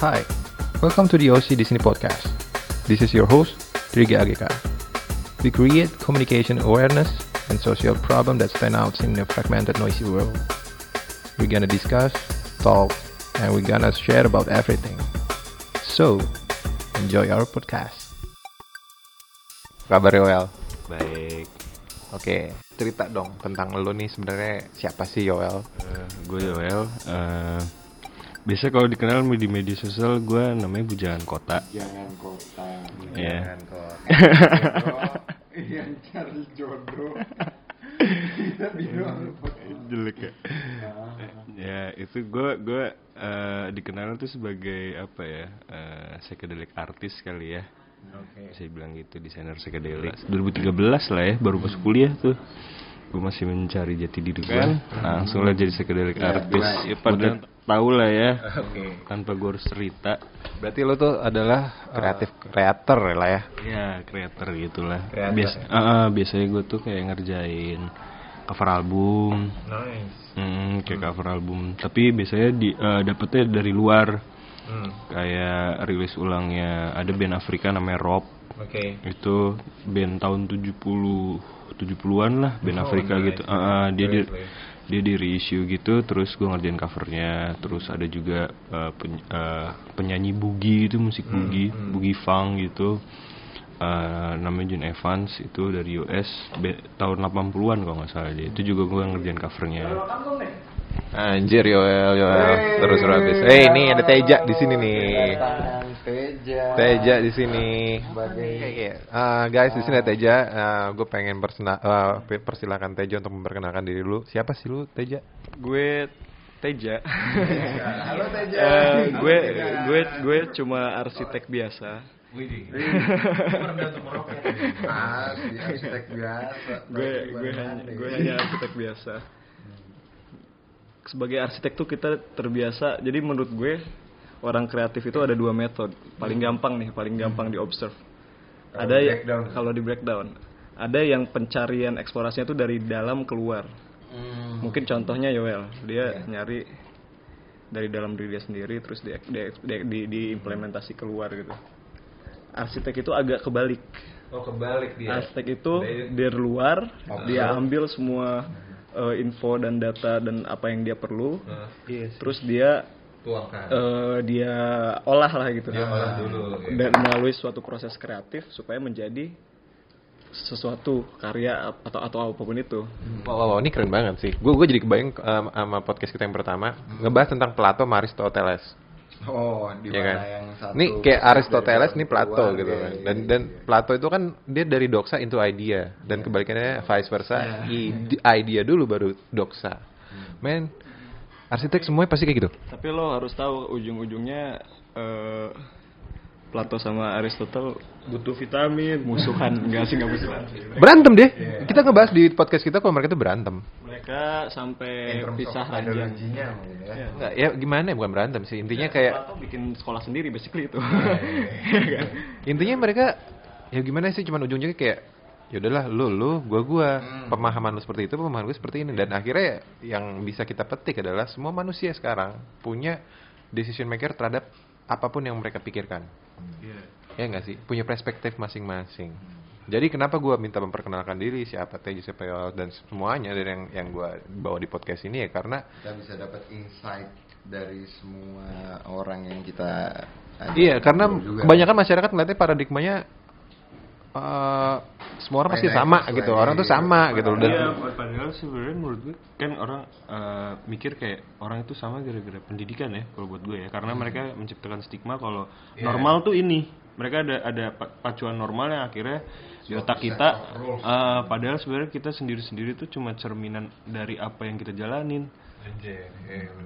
Hi, welcome to the OC Disney Podcast. This is your host, Triga Ageka. We create communication awareness and social problem that stand out in a fragmented, noisy world. We're gonna discuss, talk, and we're gonna share about everything. So, enjoy our podcast. Kabar Yoel? Baik, Oke, cerita dong tentang lo nih sebenarnya siapa sih Yoel? eh, gue Yoel. Eh, biasa kalau dikenal di media sosial gue namanya Bujangan Kota. jangan kota Iya. yang cari jodoh kita bilang Jelek ya. ya itu gue gue eh, dikenal tuh sebagai apa ya eh, psychedelic artist kali ya. Oke. Bisa bilang gitu desainer psychedelic. 2013 lah ya baru masuk kuliah tuh. Gue masih mencari jati diri gue. Langsung lah jadi psychedelic artist. Ya pada tahu lah ya. Oke. Tanpa gue harus cerita. Berarti lo tuh adalah kreatif creator lah ya? Ya, creator gitulah. Creator. Biasa, ah, ah, biasanya gue tuh kayak ngerjain cover album, Nice. hmm, kayak cover album. Tapi biasanya di eh, dapetnya dari luar, Hmm. kayak rilis ulangnya ada band Afrika namanya Rob. Oke. Itu band tahun 70 70-an lah, band Oh, Afrika nice. gitu. Ah, ah, dia di, dia di reissue gitu, terus gue ngerjain covernya. Terus ada juga eh, peny- eh, penyanyi boogie itu musik Hmm, boogie, boogie funk gitu. Eh, namanya Jun Evans itu dari US be- tahun 80-an kalau nggak salah dia. Itu juga gue ngerjain covernya. Anjir Yoel, Yoel. Terus terus habis. Eh ini ada Teja di sini nih. Teja Teja di sini. Ah, guys di sini ada Teja. gue pengen persena, eh, pe- persilakan Teja untuk memperkenalkan diri dulu. Siapa sih lu Teja? gue Teja. halo Teja Eh, gue gue gue cuma arsitek biasa. ah si arsitek biasa Gue gue hanya gue hanya arsitek biasa. Sebagai arsitek tuh kita terbiasa. Jadi menurut gue orang kreatif itu ada dua metode. Paling gampang nih, paling gampang di observe. Ada ya- breakdown. kalau di breakdown. Ada yang pencarian eksplorasinya tuh dari dalam keluar. Hmm. Mungkin contohnya Yoel, dia nyari dari dalam diri dia sendiri terus di, di, di- di- diimplementasi keluar gitu. Arsitek itu agak kebalik. Oh kebalik Arsitek itu dari luar dia ambil semua eh, info dan data dan apa yang dia perlu, terus dia Tuangkan. eh, dia olah lah gitu. olah dulu, Dan melalui suatu proses kreatif supaya menjadi sesuatu karya atau atau apa pun itu. Wow, wow, wow, ini keren banget sih. Gue gue jadi kebayang um, sama podcast kita yang pertama ngebahas tentang Plato sama Aristoteles. Oh di ya kan? yang satu Ini kayak Aristoteles, ini Plato keluar, gitu iya, kan. iya, Dan iya. dan Plato itu kan dia dari doxa into idea dan kebalikannya vice versa, i- idea dulu baru doxa. Men, arsitek semuanya pasti kayak gitu. Tapi lo harus tahu ujung-ujungnya eh, Plato sama Aristotle butuh vitamin, musuhan. Enggak sih enggak musuhan. Berantem deh. Kita ngebahas di podcast kita kalau mereka itu berantem. Mereka sampai pisah ranjang. ya. Enggak, ya gimana ya? Bukan berantem sih. Intinya kayak Plato bikin sekolah sendiri basically itu. intinya mereka ya gimana sih? Cuman ujungnya kayak ya udahlah lu lu gua gua. Pemahaman lu seperti itu pemahaman gue seperti ini. Dan akhirnya yang bisa kita petik adalah semua manusia sekarang punya decision maker terhadap apa pun yang mereka pikirkan ya nggak sih? Punya perspektif masing-masing. Jadi kenapa gua minta memperkenalkan diri siapa Teji siapa Yoel, dan semuanya dari yang yang gua bawa di podcast ini ya karena kita bisa dapat insight dari semua orang yang kita Iya, karena kebanyakan masyarakat ngeliatnya paradigmanya eh semua orang pasti sama gitu. iya, Orang tuh iya. sama gitu loh. Dan Iya, padahal sebenarnya menurut gue kan orang eh, mikir kayak orang itu sama gara-gara pendidikan ya kalau buat gue ya karena mereka menciptakan stigma kalau normal tuh ini mereka ada ada pa- pacuan normal yang akhirnya di otak kita eh, padahal sebenarnya kita sendiri-sendiri tuh cuma cerminan dari apa yang kita jalanin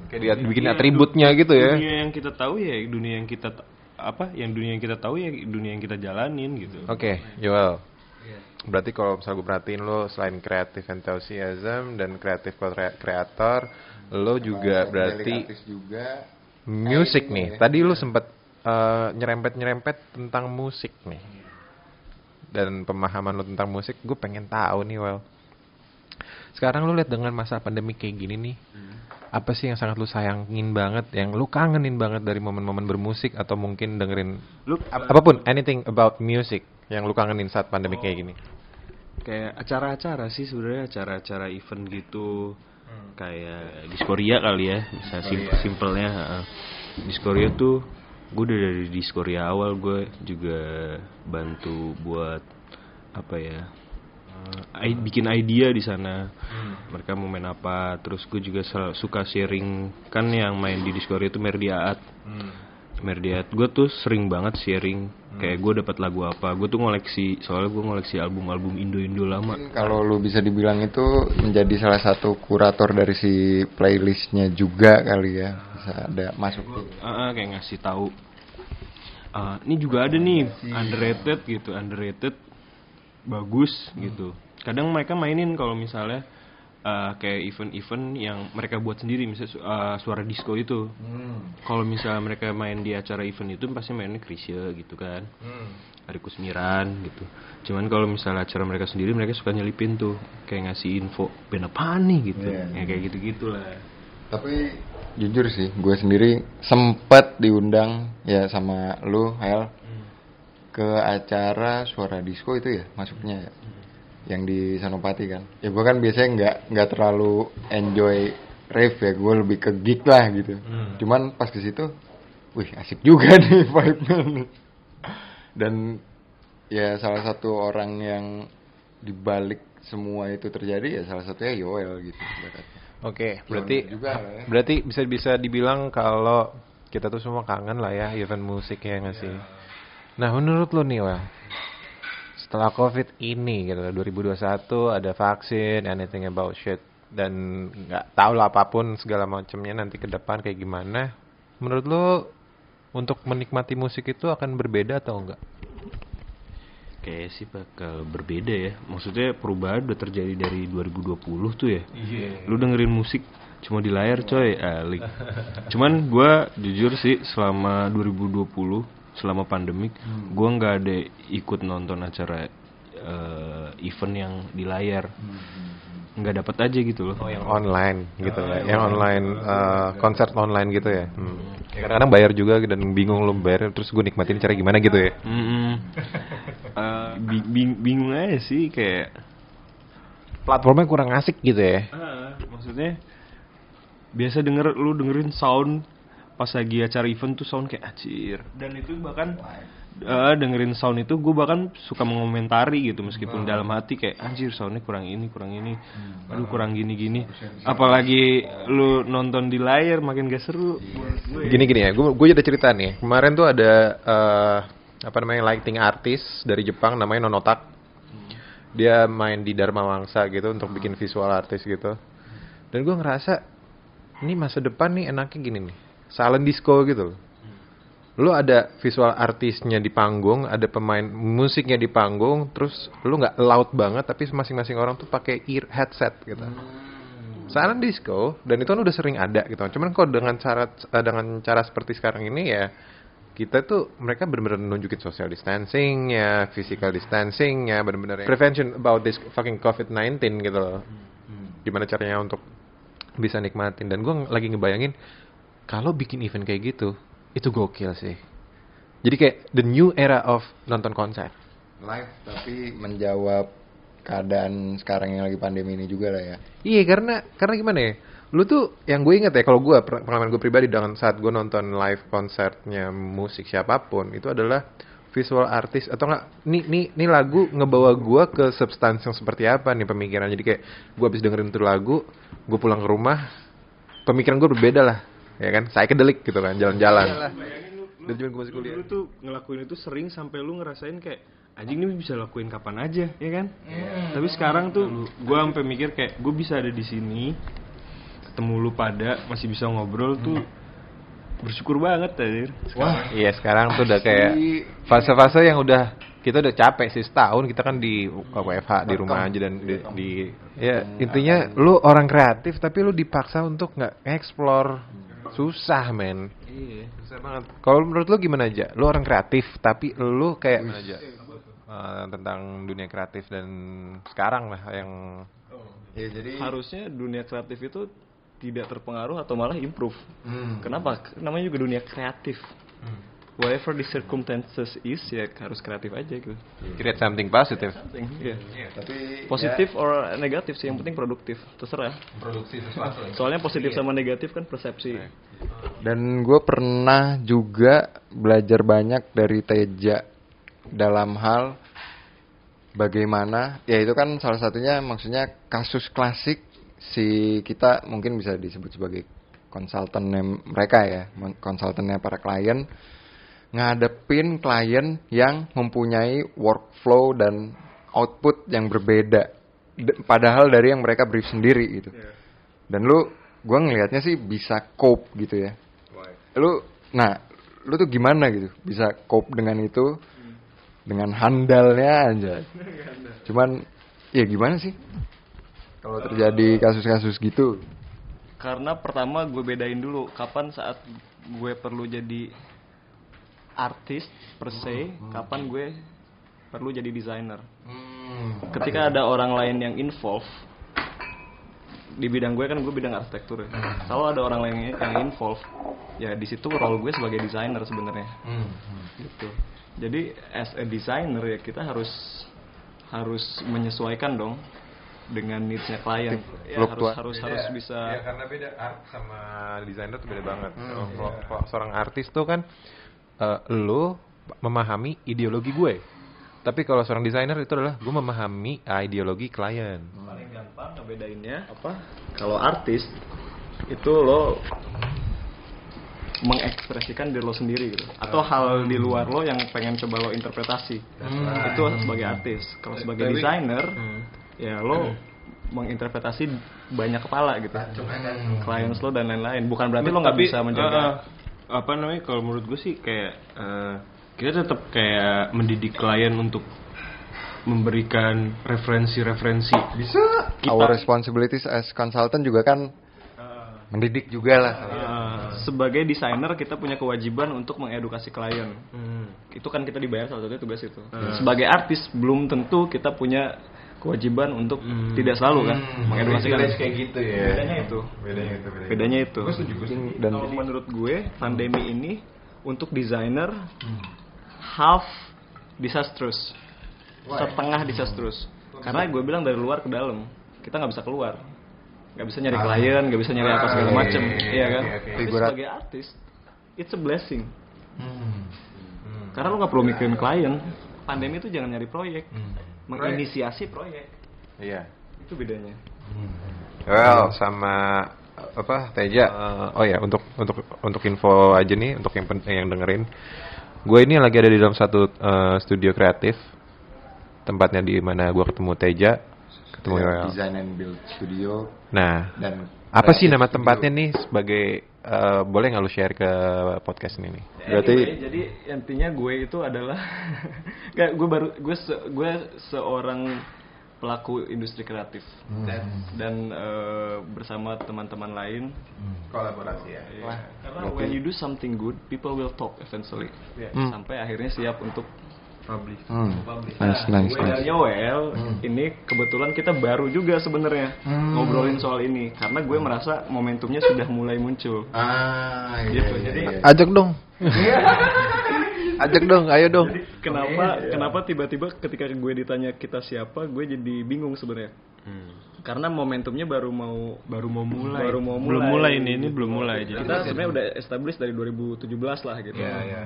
kayak dia bikin atributnya gitu ya. dunia yang kita tahu ya dunia yang kita ta- apa yang dunia yang kita tahu ya dunia yang kita jalanin gitu Oke, Joel. Berarti kalau misalnya gue perhatiin lo selain kreatif enthusiasm dan kreatif kreator, lo juga berarti juga musik nih. Tadi lo sempat nyerempet-nyerempet tentang musik nih. Dan pemahaman lo tentang musik, gue pengen tahu nih, Well. Sekarang lo lihat dengan masa pandemi kayak gini nih, apa sih yang sangat lu sayangin banget, yang lu kangenin banget dari momen-momen bermusik atau mungkin dengerin Lu ap- apa pun anything about music yang lu kangenin saat pandemi kayak gini. kayak acara-acara sih sebenarnya acara-acara event gitu. Kayak Diskoria kali ya bisa sim- simpelnya heeh. Diskoria tuh gue udah dari Diskoria awal gue juga bantu buat apa ya eh, i- bikin idea di sana mereka mau main apa? Terus gue juga suka sharing. Kan yang main di Diskoria itu Merdiaat Merdiat gue tuh sering banget sharing. Kayak gue dapat lagu apa gue tuh ngoleksi soalnya gue ngoleksi album-album Indo-Indo lama. Kalau lu bisa dibilang itu menjadi salah satu kurator dari si playlistnya juga kali ya. Bisa ada masuk. Ah, ah, kayak ngasih tahu ah, ini juga ada nih underrated gitu underrated bagus gitu. Kadang mereka mainin kalau misalnya ah, kayak event-event yang mereka buat sendiri misalnya ah, suara disco itu. Kalau misalnya mereka main di acara event itu pasti mainnya Krisya gitu kan. Hari Kusmiran gitu. Cuman kalau misalnya acara mereka sendiri mereka suka nyelipin tuh kayak ngasih info band apaan nih? gitu. Iya. ya kayak gitu gitulah Tapi jujur sih, gue sendiri sempet diundang ya sama lu, Hel, ke acara suara disco itu ya masuknya ya, yang di Sanopati kan. Ya gue kan biasanya nggak nggak terlalu enjoy rave ya, gue lebih ke geek lah gitu. Cuman pas ke situ, wih asik juga nih vibe-nya nih. Dan ya salah satu orang yang dibalik semua itu terjadi ya salah satunya Yoel gitu. Oke, berarti juga ya. berarti bisa bisa dibilang kalau kita tuh semua kangen lah ya event musik ya nggak sih. Nah, menurut lo nih, Wel, setelah COVID ini gitu 2021 ada vaksin, anything about shit dan nggak tahu lah apa pun segala macamnya nanti ke depan kayak gimana. Menurut lo untuk menikmati musik itu akan berbeda atau enggak? Kayak sih bakal berbeda ya. Maksudnya perubahan udah terjadi dari 2020 tuh ya. Lu dengerin musik cuma di layar coy, alik. Cuman gua jujur sih selama 2020 selama pandemik gua nggak ada ikut nonton acara eh, event yang di layar. Nggak dapat aja gitu loh. Oh, yang online gitu ya. Yang online eh, konser online gitu ya. Hmm. Kadang-kadang bayar juga dan bingung lo bayar terus gue nikmatin cara gimana gitu ya. Mm-mm. Eh, bi- bing- bingung aja sih kayak Platformnya kurang asik gitu ya. Ah, maksudnya biasa denger lu dengerin sound pas lagi acara event tuh sound kayak acir dan itu bahkan eh, dengerin sound itu gue bahkan suka mengomentari gitu meskipun dalam hati kayak anjir soundnya kurang ini kurang ini. Aduh kurang gini gini. Apalagi lu nonton di layar makin gak seru. Gini gini ya, gue gue ada cerita nih. Kemarin tuh ada eh, apa namanya lighting artis dari Jepang namanya Nonotak. Dia main di Dharma Wangsa gitu untuk bikin visual artis gitu. Dan gue ngerasa ini masa depan nih enaknya gini nih, silent disco gitu loh. Lu ada visual artisnya di panggung, ada pemain musiknya di panggung, terus lu nggak loud banget, tapi masing-masing orang tuh pakai ear headset gitu. Silent disco dan itu kan udah sering ada gitu. Cuman kok dengan cara eh, dengan cara seperti sekarang ini ya kita tuh mereka benar-benar nunjukin social distancing ya, physical distancing ya, benar-benar ya. prevention about this fucking COVID-19 gitu loh. Gimana caranya untuk bisa nikmatin dan gue lagi ngebayangin kalau bikin event kayak gitu itu gokil sih. Jadi kayak the new era of nonton konser. live tapi menjawab keadaan sekarang yang lagi pandemi ini juga lah ya. Iya karena karena gimana ya? Lu tuh yang gue inget ya kalau gue pengalaman gue pribadi dengan saat gue nonton live konsernya musik siapa pun itu adalah visual artis atau enggak nih nih nih lagu ngebawa gue ke substansi yang seperti apa nih pemikiran jadi kayak gue habis dengerin tuh lagu gue pulang ke rumah pemikiran gue berbeda lah ya kan? Saya kedelik gitu kan jalan-jalan. Dan zaman gue masih kuliah. lu tuh ngelakuin itu sering sampai lu ngerasain kayak anjing ini bisa lakuin kapan aja ya kan? Tapi sekarang tuh gua sampai mikir kayak gue bisa ada di sini ketemu lu pada masih bisa ngobrol tuh bersyukur banget tadi Wah, Iya sekarang tuh udah kayak fase-fase yang udah kita udah capek sih setahun kita kan di WFH di rumah aja dan di, di ya intinya lu orang kreatif tapi lu dipaksa untuk nggak explore susah men iya susah banget kalau menurut lu gimana aja lu orang kreatif tapi lu kayak gimana aja Eh, tentang dunia kreatif dan sekarang lah yang ya jadi harusnya dunia kreatif itu tidak terpengaruh atau malah improve. Hmm. Kenapa? Namanya juga dunia kreatif. Whatever the circumstances is ya harus kreatif aja gitu. Create something positive. Something, iya. Tapi Positif or negatif sih yang penting produktif terserah. Produksi sesuatu. Soalnya positif sama negatif kan persepsi. Dan gue pernah juga belajar banyak dari Teja dalam hal bagaimana, ya itu kan salah satunya maksudnya kasus klasik si kita mungkin bisa disebut sebagai konsultannya mereka ya, konsultannya para klien ngadepin klien yang mempunyai workflow dan output yang berbeda, D- padahal dari yang mereka brief sendiri gitu. Dan lu, gue ngelihatnya sih bisa cope gitu ya. Lu, nah, lu tuh gimana gitu? Bisa cope dengan itu, dengan handalnya aja. Cuman, ya gimana sih? Kalau terjadi kasus-kasus gitu. Karena pertama gue bedain dulu kapan saat gue perlu jadi artis per se, kapan gue perlu jadi desainer. Ketika ada orang lain yang involve di bidang gue kan gue bidang arsitektur ya. Kalau ada orang lain yang involve, ya di situ role gue sebagai desainer sebenarnya. Gitu. Jadi as a designer ya kita harus harus menyesuaikan dong dengan needs-nya klien. Ya, harus Fluktuasi. harus harus bisa Ya karena beda art sama desainer tuh beda banget. Kalau kalau- kalau seorang artis tuh kan eh, lu memahami ideologi gue. Tapi kalau seorang desainer itu adalah gue memahami ah, ideologi klien. paling gampang ngebedainnya apa? kalau artis itu lo mengekspresikan diri lo sendiri gitu. Atau hal di luar lo yang pengen coba lo interpretasi. Itu sebagai artis. Kalau sebagai desainer ya lo menginterpretasi banyak kepala gitu. Clients lo dan lain-lain. Bukan berarti lo nggak bisa menjaga eh, apa namanya kalau menurut gue sih kayak eh, kita tetap kayak mendidik klien untuk memberikan referensi-referensi Bisa. Our responsibilities as consultant juga kan mendidik juga lah. Eh, sebagai desainer kita punya kewajiban untuk mengedukasi klien. Itu kan kita dibayar salah satunya tugas itu. Sebagai artis belum tentu kita punya kewajiban untuk tidak selalu kan mengedukasi klien. kayak gitu ya. Bedanya itu. Bedanya itu. Bedanya. Bedanya itu. Dan Kalau menurut gue pandemi ini untuk desainer half disastrous. Setengah disastrous. Karena gue bilang dari luar ke dalam. Kita nggak bisa keluar. nggak bisa nyari klien, nggak bisa nyari apa segala Ah, macem, iya, iya, iya kan? oke, oke. Tapi Figurat- sebagai artis, it's a blessing. Karena lo nggak perlu mikirin klien. Pandemi itu jangan nyari proyek, menginisiasi proyek. Iya. Itu bedanya. Well, sama apa Teja? eh, oh ya, untuk untuk untuk info aja nih untuk yang pen- yang dengerin. Gue ini lagi ada di dalam satu eh, studio kreatif. Tempatnya di mana gue ketemu Teja, ketemu ya, Yoel. design and build studio Nah, dan apa sih kreatif nama studio. tempatnya nih sebagai eh, boleh nggak lu share ke podcast ini nih? Berarti- Anyway, jadi intinya gue itu adalah Nggak, gue baru gue se- gue seorang pelaku industri kreatif dan, dan eh, bersama teman-teman lain Kolaborasi ya. Iya. karena when you do something good people will talk eventually Hmm. sampai akhirnya siap untuk publish Hmm. publish. Nice, Nah, nice, gue dan nice. Yoel ini kebetulan kita baru juga sebenarnya ngobrolin soal ini karena gue merasa momentumnya sudah mulai muncul Ah, iya, Gitu, iya, jadi- iya. Ajak dong. Ajak dong, ayo dong. Kenapa kenapa tiba-tiba ketika gue ditanya kita siapa, gue jadi bingung sebenarnya. Karena momentumnya baru mau baru mau mulai baru mau belum mulai. mulai ini ini belum mulai jadi kita sebenarnya udah establish dari 2017 lah gitu. Iya, iya.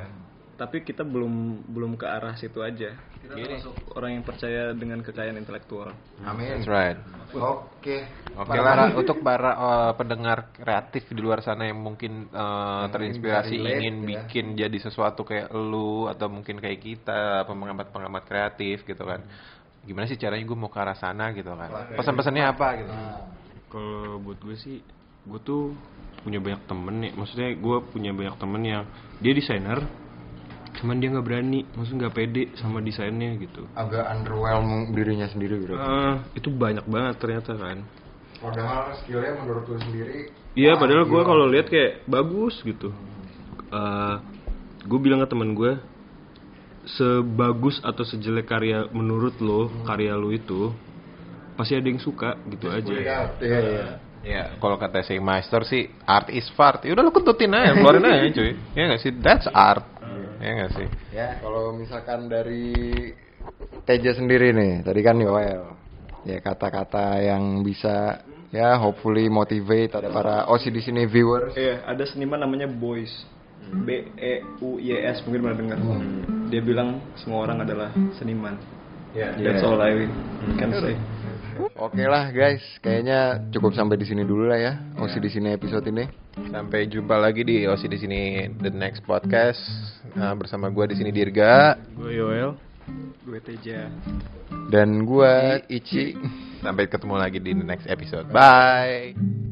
Tapi kita belum belum ke arah situ aja. Kita termasuk orang yang percaya dengan kekayaan intelektual. Amin. That's right. Oke. Oke lah untuk para eh, pendengar kreatif di luar sana yang mungkin eh, terinspirasi bisa relate, ingin ya. bikin jadi sesuatu kayak lu atau mungkin kayak kita pengamat-pengamat kreatif gitu kan. Gimana sih caranya gue mau ke arah sana gitu kan. Pesan-pesannya apa gitu. kalau buat gue sih gue tuh punya banyak temen nih maksudnya gue punya banyak temen yang dia desainer cuman dia nggak berani maksudnya nggak pede sama desainnya gitu Agak underwhelm dirinya sendiri berarti. Ah, itu banyak banget ternyata kan Padahal skillnya menurut lu sendiri. Iya, padahal gue kalau lihat kayak bagus gitu. gue bilang ke temen gue, sebagus atau sejelek karya menurut lo, karya lo itu pasti ada yang suka gitu aja. Iya iya. Ya, kalau kata si Master sih art is fart. Ya udah lu kentutin aja, keluarin aja cuy. Ya nggak sih? That's art. Ya nggak sih? Ya, kalau misalkan dari Teja sendiri nih, tadi kan Yoel. Ya kata-kata yang bisa ya hopefully motivate ada para OC di sini viewers. Iya, ada seniman namanya Boys. B E U Y S mungkin pernah dengar. Dia bilang semua orang adalah seniman. Ya. That's all I can say. Oke lah guys, kayaknya cukup sampai di sini dulu lah ya. OC di sini episode ini. Sampai jumpa lagi di OC di sini the next podcast Nah, bersama gua di sini Dirga. Gue Yoel. Gue Teja. Dan gua Ici. Sampai ketemu lagi di the next episode. Bye.